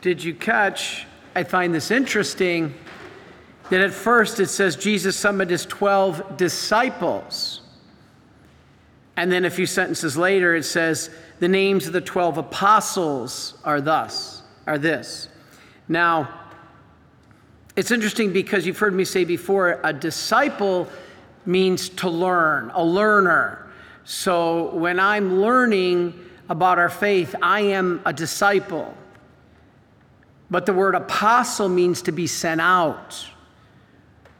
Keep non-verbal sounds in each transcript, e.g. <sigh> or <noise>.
Did you catch? I find this interesting that at first it says Jesus summoned his 12 disciples. And then a few sentences later it says the names of the 12 apostles are thus, are this. Now, it's interesting because you've heard me say before a disciple means to learn, a learner. So when I'm learning about our faith, I am a disciple. But the word apostle means to be sent out.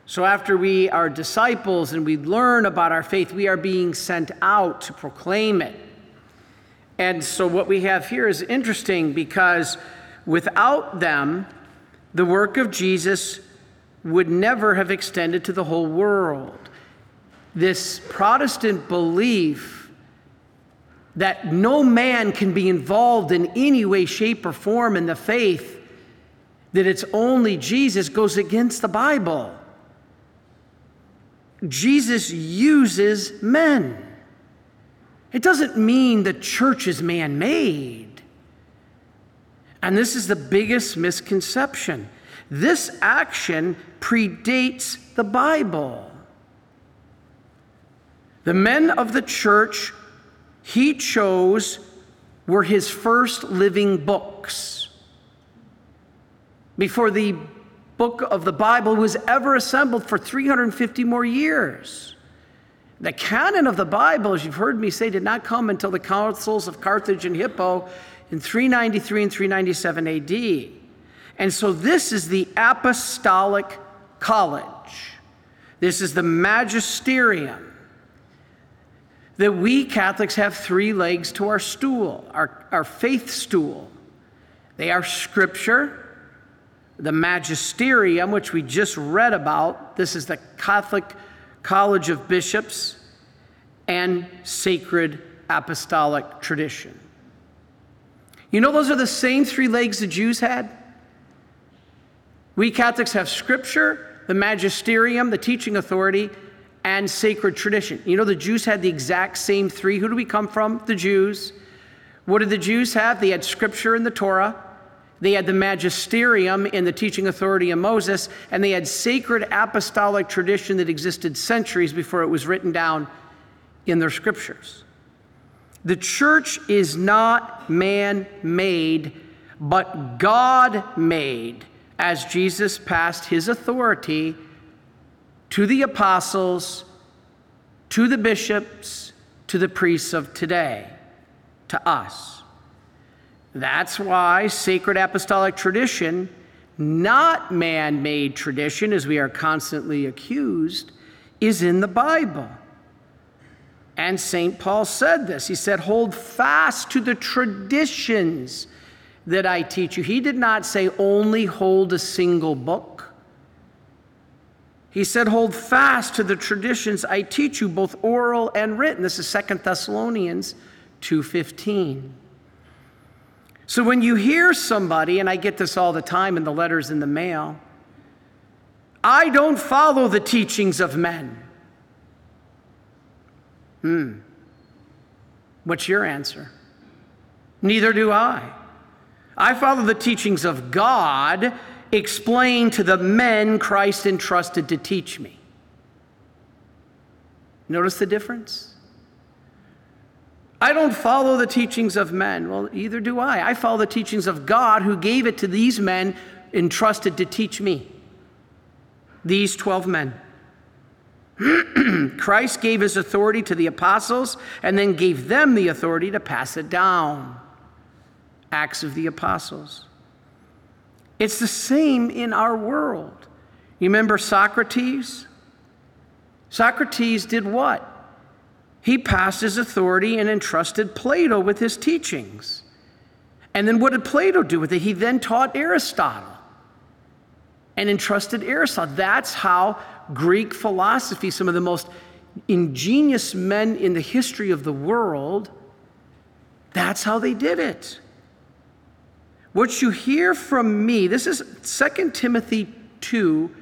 So after we are disciples and we learn about our faith, we are being sent out to proclaim it. And so what we have here is interesting because without them, the work of Jesus would never have extended to the whole world. This Protestant belief that no man can be involved in any way, shape, or form in the faith, that it's only Jesus, goes against the Bible. Jesus uses men. It doesn't mean the church is man made. And this is the biggest misconception. This action predates the Bible. The men of the church he chose were his first living books. Before the book of the Bible was ever assembled for 350 more years. The canon of the Bible, as you've heard me say, did not come until the councils of Carthage and Hippo in 393 and 397 AD. And so this is the apostolic college. This is the magisterium. That we Catholics have three legs to our stool, our, our faith stool. They are Scripture, the magisterium, which we just read about. This is the Catholic College of Bishops, and sacred apostolic tradition. You know, those are the same three legs the Jews had. We Catholics have scripture, the magisterium, the teaching authority, and sacred tradition. You know, the Jews had the exact same three. Who do we come from? The Jews. What did the Jews have? They had scripture in the Torah, they had the magisterium in the teaching authority of Moses, and they had sacred apostolic tradition that existed centuries before it was written down in their scriptures. The church is not man made, but God made as Jesus passed his authority to the apostles, to the bishops, to the priests of today, to us. That's why sacred apostolic tradition, not man made tradition, as we are constantly accused, is in the Bible. And St. Paul said this. He said, Hold fast to the traditions that I teach you. He did not say only hold a single book. He said, hold fast to the traditions I teach you, both oral and written. This is Second Thessalonians 2.15. So when you hear somebody, and I get this all the time in the letters in the mail, I don't follow the teachings of men. Hmm. What's your answer? Neither do I. I follow the teachings of God explained to the men Christ entrusted to teach me. Notice the difference? I don't follow the teachings of men. Well, either do I. I follow the teachings of God who gave it to these men entrusted to teach me. These 12 men. <clears throat> Christ gave his authority to the apostles and then gave them the authority to pass it down. Acts of the Apostles. It's the same in our world. You remember Socrates? Socrates did what? He passed his authority and entrusted Plato with his teachings. And then what did Plato do with it? He then taught Aristotle and entrusted Aristotle. That's how Greek philosophy, some of the most ingenious men in the history of the world, that's how they did it. What you hear from me, this is 2 Timothy 2,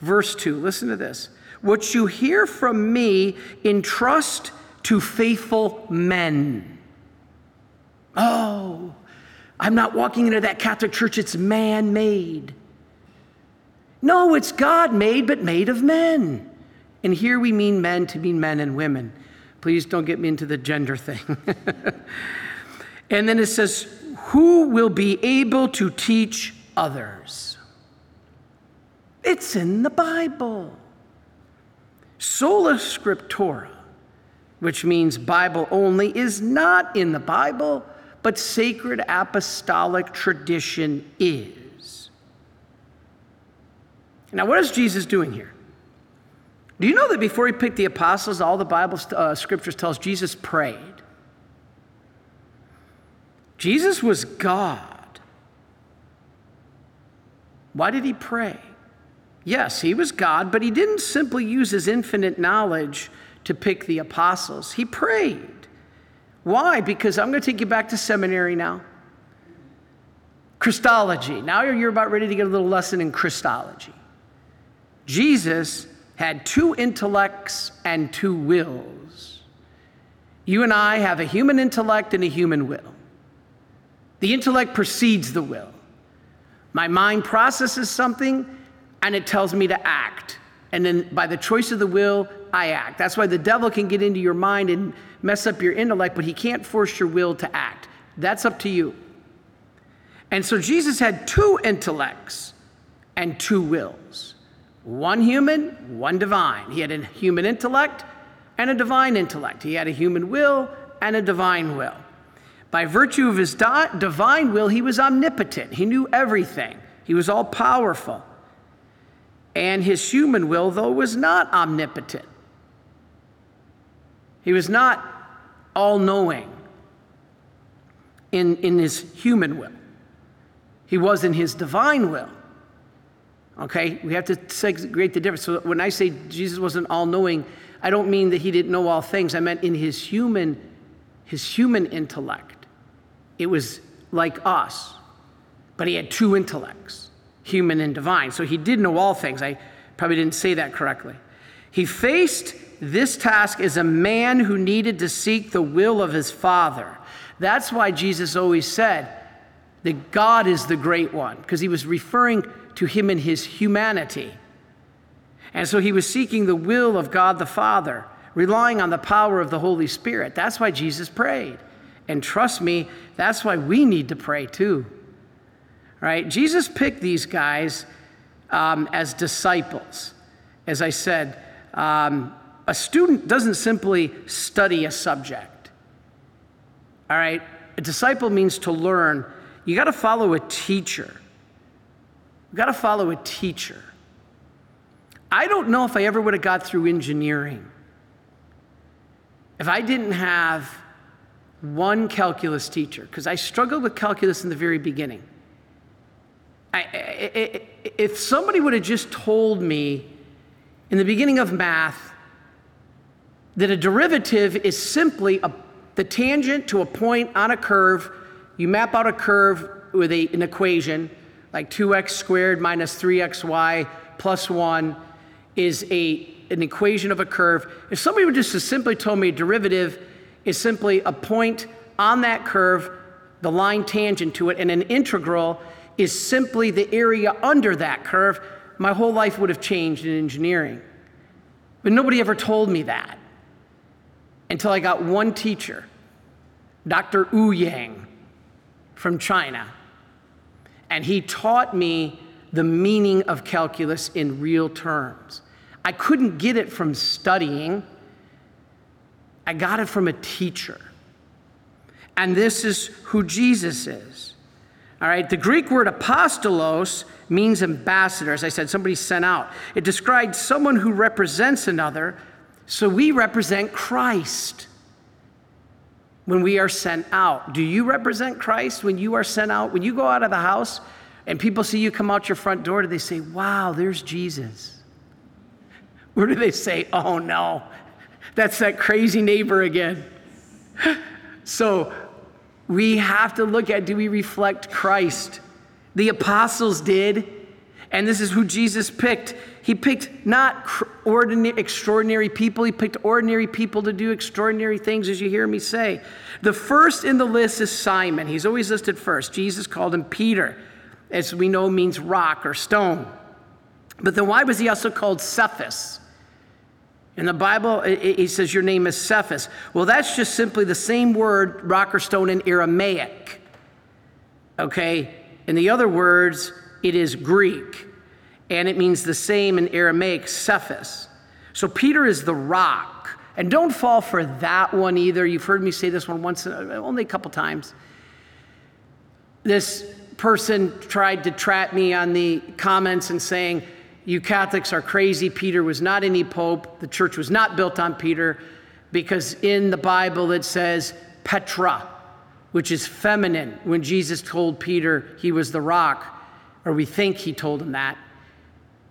verse 2. Listen to this. What you hear from me, entrust to faithful men. Oh, I'm not walking into that Catholic church, it's man made. No, it's God made, but made of men. And here we mean men to mean men and women. Please don't get me into the gender thing. <laughs> and then it says, Who will be able to teach others? It's in the Bible. Sola Scriptura, which means Bible only, is not in the Bible, but sacred apostolic tradition is. Now, what is Jesus doing here? Do you know that before he picked the apostles, all the Bible uh, scriptures tells Jesus prayed? Jesus was God. Why did he pray? Yes, he was God, but he didn't simply use his infinite knowledge to pick the apostles. He prayed. Why? Because I'm going to take you back to seminary now. Christology. Now you're about ready to get a little lesson in Christology. Jesus had two intellects and two wills. You and I have a human intellect and a human will. The intellect precedes the will. My mind processes something and it tells me to act. And then by the choice of the will, I act. That's why the devil can get into your mind and mess up your intellect, but he can't force your will to act. That's up to you. And so Jesus had two intellects and two wills one human, one divine. He had a human intellect and a divine intellect. He had a human will and a divine will. By virtue of his divine will, he was omnipotent. He knew everything, he was all powerful. And his human will, though, was not omnipotent. He was not all knowing in, in his human will, he was in his divine will. Okay, we have to segregate the difference. So when I say Jesus wasn't all knowing, I don't mean that he didn't know all things. I meant in his human, his human intellect. It was like us, but he had two intellects, human and divine. So he did know all things. I probably didn't say that correctly. He faced this task is a man who needed to seek the will of his Father. That's why Jesus always said that God is the great one, because he was referring to him in his humanity. And so he was seeking the will of God the Father, relying on the power of the Holy Spirit. That's why Jesus prayed. And trust me, that's why we need to pray too. Right? Jesus picked these guys um, as disciples. As I said, um, a student doesn't simply study a subject. All right? A disciple means to learn. You got to follow a teacher. You've got to follow a teacher. I don't know if I ever would have got through engineering if I didn't have one calculus teacher, because I struggled with calculus in the very beginning. I, I, if somebody would have just told me in the beginning of math that a derivative is simply a, the tangent to a point on a curve, you map out a curve with a, an equation, like 2x squared minus 3xy plus 1 is a, an equation of a curve. If somebody would just have simply told me a derivative is simply a point on that curve, the line tangent to it, and an integral is simply the area under that curve, my whole life would have changed in engineering. But nobody ever told me that until I got one teacher, Dr. Wu Yang from China and he taught me the meaning of calculus in real terms. I couldn't get it from studying, I got it from a teacher. And this is who Jesus is. All right, the Greek word apostolos means ambassador. As I said, somebody sent out. It describes someone who represents another, so we represent Christ when we are sent out. Do you represent Christ when you are sent out? When you go out of the house and people see you come out your front door, do they say, Wow, there's Jesus? Or do they say, Oh no, that's that crazy neighbor again? <laughs> so we have to look at do we reflect Christ? The apostles did. And this is who Jesus picked. He picked not ordinary, extraordinary people, he picked ordinary people to do extraordinary things, as you hear me say. The first in the list is Simon. He's always listed first. Jesus called him Peter, as we know means rock or stone. But then why was he also called Cephas? In the Bible, he says, Your name is Cephas. Well, that's just simply the same word, rock or stone, in Aramaic. Okay? In the other words, it is Greek, and it means the same in Aramaic, Cephas. So Peter is the rock. And don't fall for that one either. You've heard me say this one once, uh, only a couple times. This person tried to trap me on the comments and saying, You Catholics are crazy. Peter was not any pope. The church was not built on Peter because in the Bible it says Petra, which is feminine. When Jesus told Peter he was the rock, or we think he told him that.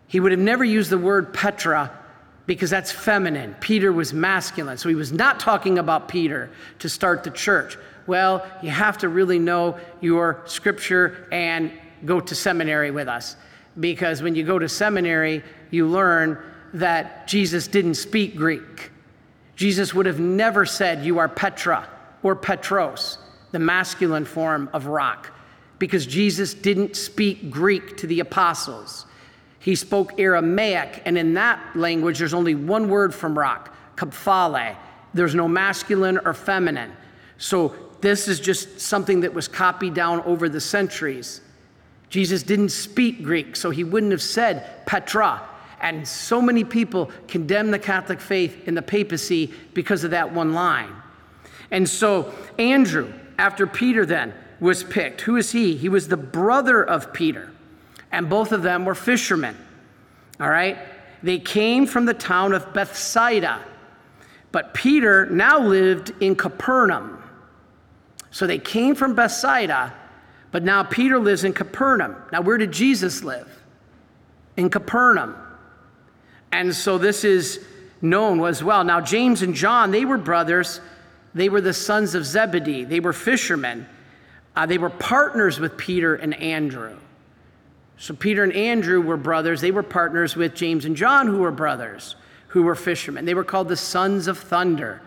He would have never used the word Petra because that's feminine. Peter was masculine. So he was not talking about Peter to start the church. Well, you have to really know your scripture and go to seminary with us. Because when you go to seminary, you learn that Jesus didn't speak Greek. Jesus would have never said, You are Petra or Petros, the masculine form of rock because Jesus didn't speak Greek to the apostles. He spoke Aramaic, and in that language, there's only one word from rock, kaphale. There's no masculine or feminine. So this is just something that was copied down over the centuries. Jesus didn't speak Greek, so he wouldn't have said Petra. And so many people condemn the Catholic faith in the papacy because of that one line. And so Andrew, after Peter, then, was picked. Who is he? He was the brother of Peter, and both of them were fishermen. All right? They came from the town of Bethsaida, but Peter now lived in Capernaum. So they came from Bethsaida, but now Peter lives in Capernaum. Now, where did Jesus live? In Capernaum. And so this is known as well. Now, James and John, they were brothers. They were the sons of Zebedee, they were fishermen. Uh, they were partners with Peter and Andrew. So Peter and Andrew were brothers. They were partners with James and John, who were brothers, who were fishermen. They were called the sons of thunder.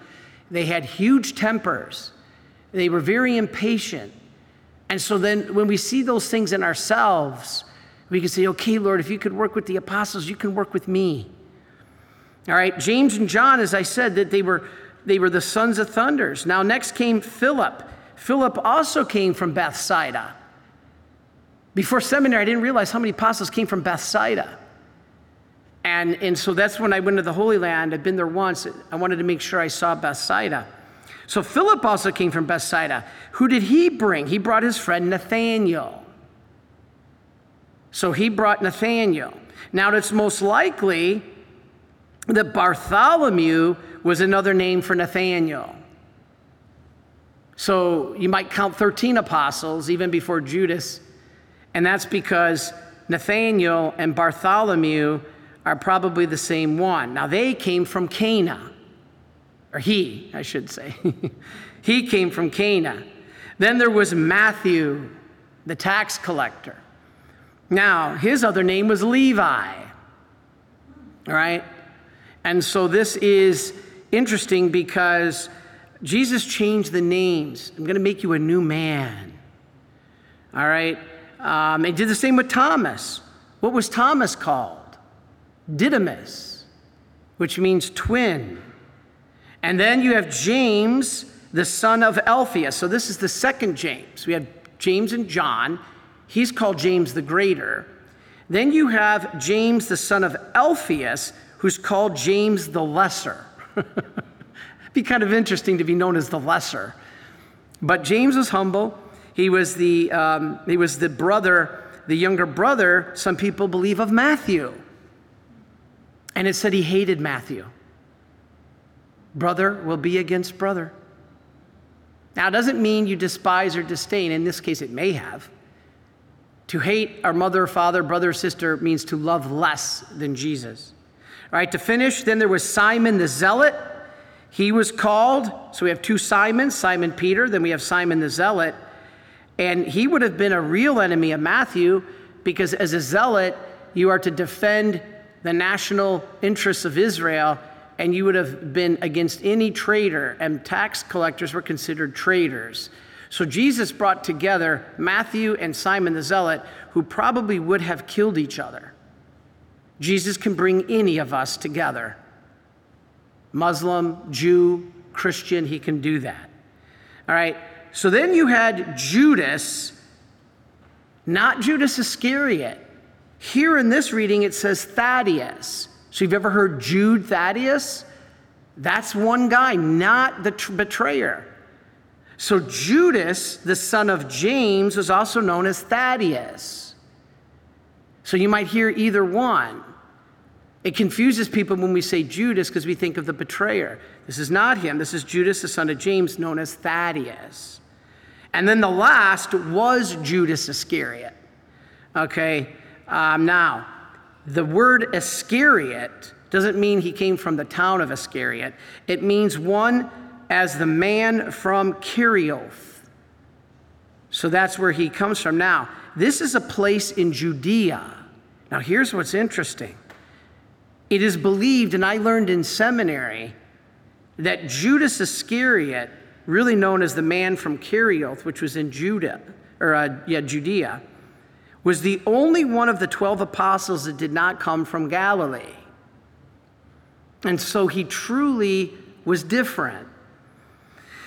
They had huge tempers. They were very impatient. And so then when we see those things in ourselves, we can say, okay, Lord, if you could work with the apostles, you can work with me. All right, James and John, as I said, that they were they were the sons of thunders. Now next came Philip. Philip also came from Bethsaida. Before seminary, I didn't realize how many apostles came from Bethsaida. And, and so that's when I went to the Holy Land. I'd been there once. I wanted to make sure I saw Bethsaida. So Philip also came from Bethsaida. Who did he bring? He brought his friend Nathaniel. So he brought Nathaniel. Now it's most likely that Bartholomew was another name for Nathaniel. So you might count 13 apostles even before Judas. And that's because Nathaniel and Bartholomew are probably the same one. Now they came from Cana, or he, I should say. <laughs> he came from Cana. Then there was Matthew, the tax collector. Now, his other name was Levi. All right? And so this is interesting because Jesus changed the names. I'm going to make you a new man. All right? Um, and did the same with Thomas. What was Thomas called? Didymus, which means twin. And then you have James, the son of Alphaeus. So this is the second James. We have James and John. He's called James the Greater. Then you have James, the son of Alphaeus, who's called James the Lesser. <laughs> be kind of interesting to be known as the lesser. But James was humble. He was the, um, he was the brother, the younger brother, some people believe, of Matthew. And it said he hated Matthew. Brother will be against brother. Now, it doesn't mean you despise or disdain. In this case, it may have. To hate our mother, father, brother, sister means to love less than Jesus. All right, to finish, then there was Simon the Zealot. He was called, so we have two Simons, Simon Peter, then we have Simon the Zealot. And he would have been a real enemy of Matthew because as a zealot, you are to defend the national interests of Israel, and you would have been against any traitor, and tax collectors were considered traitors. So Jesus brought together Matthew and Simon the Zealot, who probably would have killed each other. Jesus can bring any of us together Muslim, Jew, Christian, he can do that. All right, so then you had Judas, not Judas Iscariot. Here in this reading, it says Thaddeus. So, you've ever heard Jude Thaddeus? That's one guy, not the tr- betrayer. So, Judas, the son of James, was also known as Thaddeus. So, you might hear either one. It confuses people when we say Judas because we think of the betrayer. This is not him. This is Judas, the son of James, known as Thaddeus. And then the last was Judas Iscariot. Okay, um, now, the word Iscariot doesn't mean he came from the town of Iscariot, it means one as the man from Kerioth. So that's where he comes from. Now, this is a place in Judea. Now, here's what's interesting it is believed, and I learned in seminary, that Judas Iscariot, really known as the man from Kerioth, which was in Judah, or uh, yeah, Judea, was the only one of the 12 apostles that did not come from Galilee. And so he truly was different.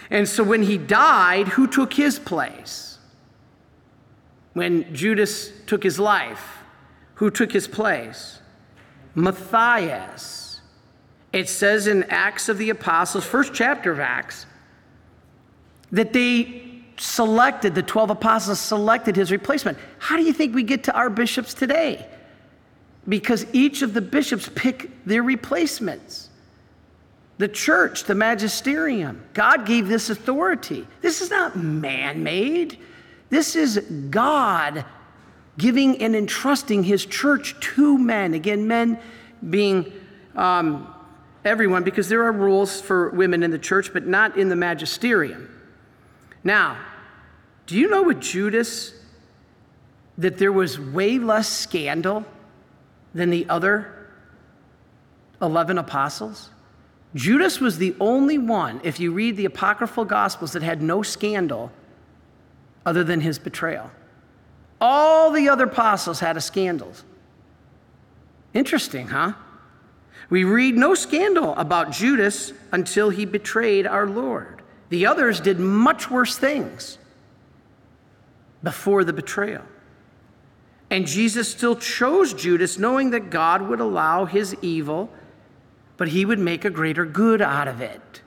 And so when he died, who took his place? When Judas took his life, who took his place? Matthias. It says in Acts of the Apostles, first chapter of Acts, that they selected, the 12 apostles selected his replacement. How do you think we get to our bishops today? Because each of the bishops pick their replacements. The church, the magisterium, God gave this authority. This is not man made. This is God giving and entrusting his church to men. Again, men being um, everyone, because there are rules for women in the church, but not in the magisterium. Now, do you know with Judas that there was way less scandal than the other 11 apostles? Judas was the only one, if you read the apocryphal gospels, that had no scandal other than his betrayal. All the other apostles had a scandal. Interesting, huh? We read no scandal about Judas until he betrayed our Lord. The others did much worse things before the betrayal. And Jesus still chose Judas, knowing that God would allow his evil, but he would make a greater good out of it.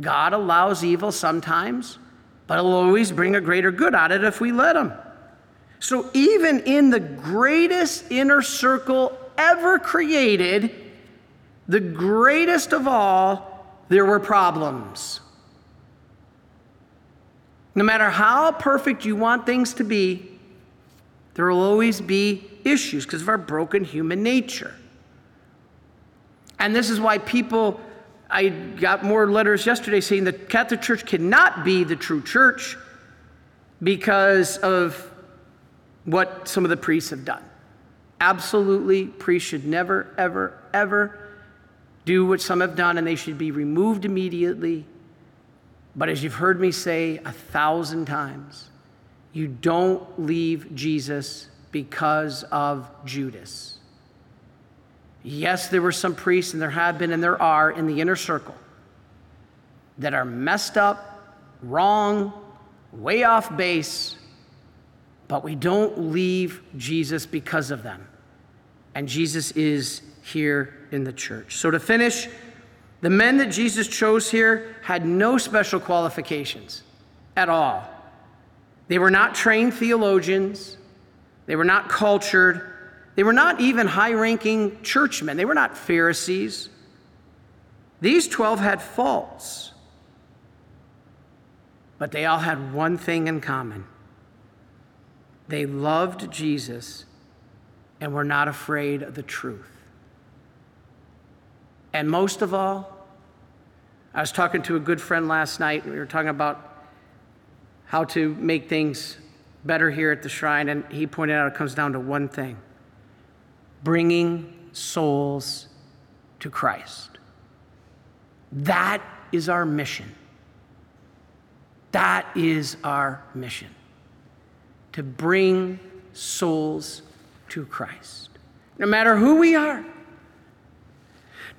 God allows evil sometimes, but he'll always bring a greater good out of it if we let him. So, even in the greatest inner circle ever created, the greatest of all, there were problems. No matter how perfect you want things to be, there will always be issues because of our broken human nature. And this is why people, I got more letters yesterday saying the Catholic Church cannot be the true church because of what some of the priests have done. Absolutely, priests should never, ever, ever do what some have done, and they should be removed immediately. But as you've heard me say a thousand times, you don't leave Jesus because of Judas. Yes, there were some priests, and there have been, and there are in the inner circle that are messed up, wrong, way off base, but we don't leave Jesus because of them. And Jesus is here in the church. So to finish, the men that Jesus chose here had no special qualifications at all. They were not trained theologians, they were not cultured, they were not even high ranking churchmen, they were not Pharisees. These 12 had faults, but they all had one thing in common they loved Jesus and were not afraid of the truth. And most of all, I was talking to a good friend last night. And we were talking about how to make things better here at the shrine, and he pointed out it comes down to one thing bringing souls to Christ. That is our mission. That is our mission to bring souls to Christ, no matter who we are.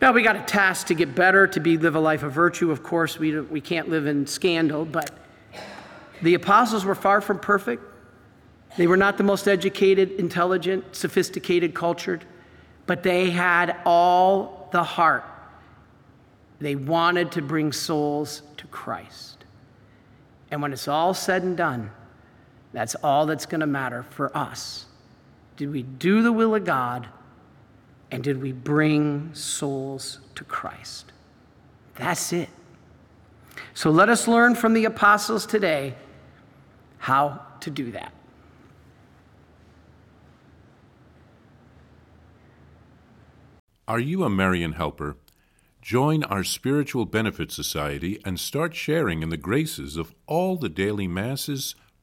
Now, we got a task to get better, to be live a life of virtue. Of course, we, we can't live in scandal, but the apostles were far from perfect. They were not the most educated, intelligent, sophisticated, cultured, but they had all the heart. They wanted to bring souls to Christ. And when it's all said and done, that's all that's going to matter for us. Did we do the will of God and did we bring souls to Christ? That's it. So let us learn from the apostles today how to do that. Are you a Marian helper? Join our Spiritual Benefit Society and start sharing in the graces of all the daily masses,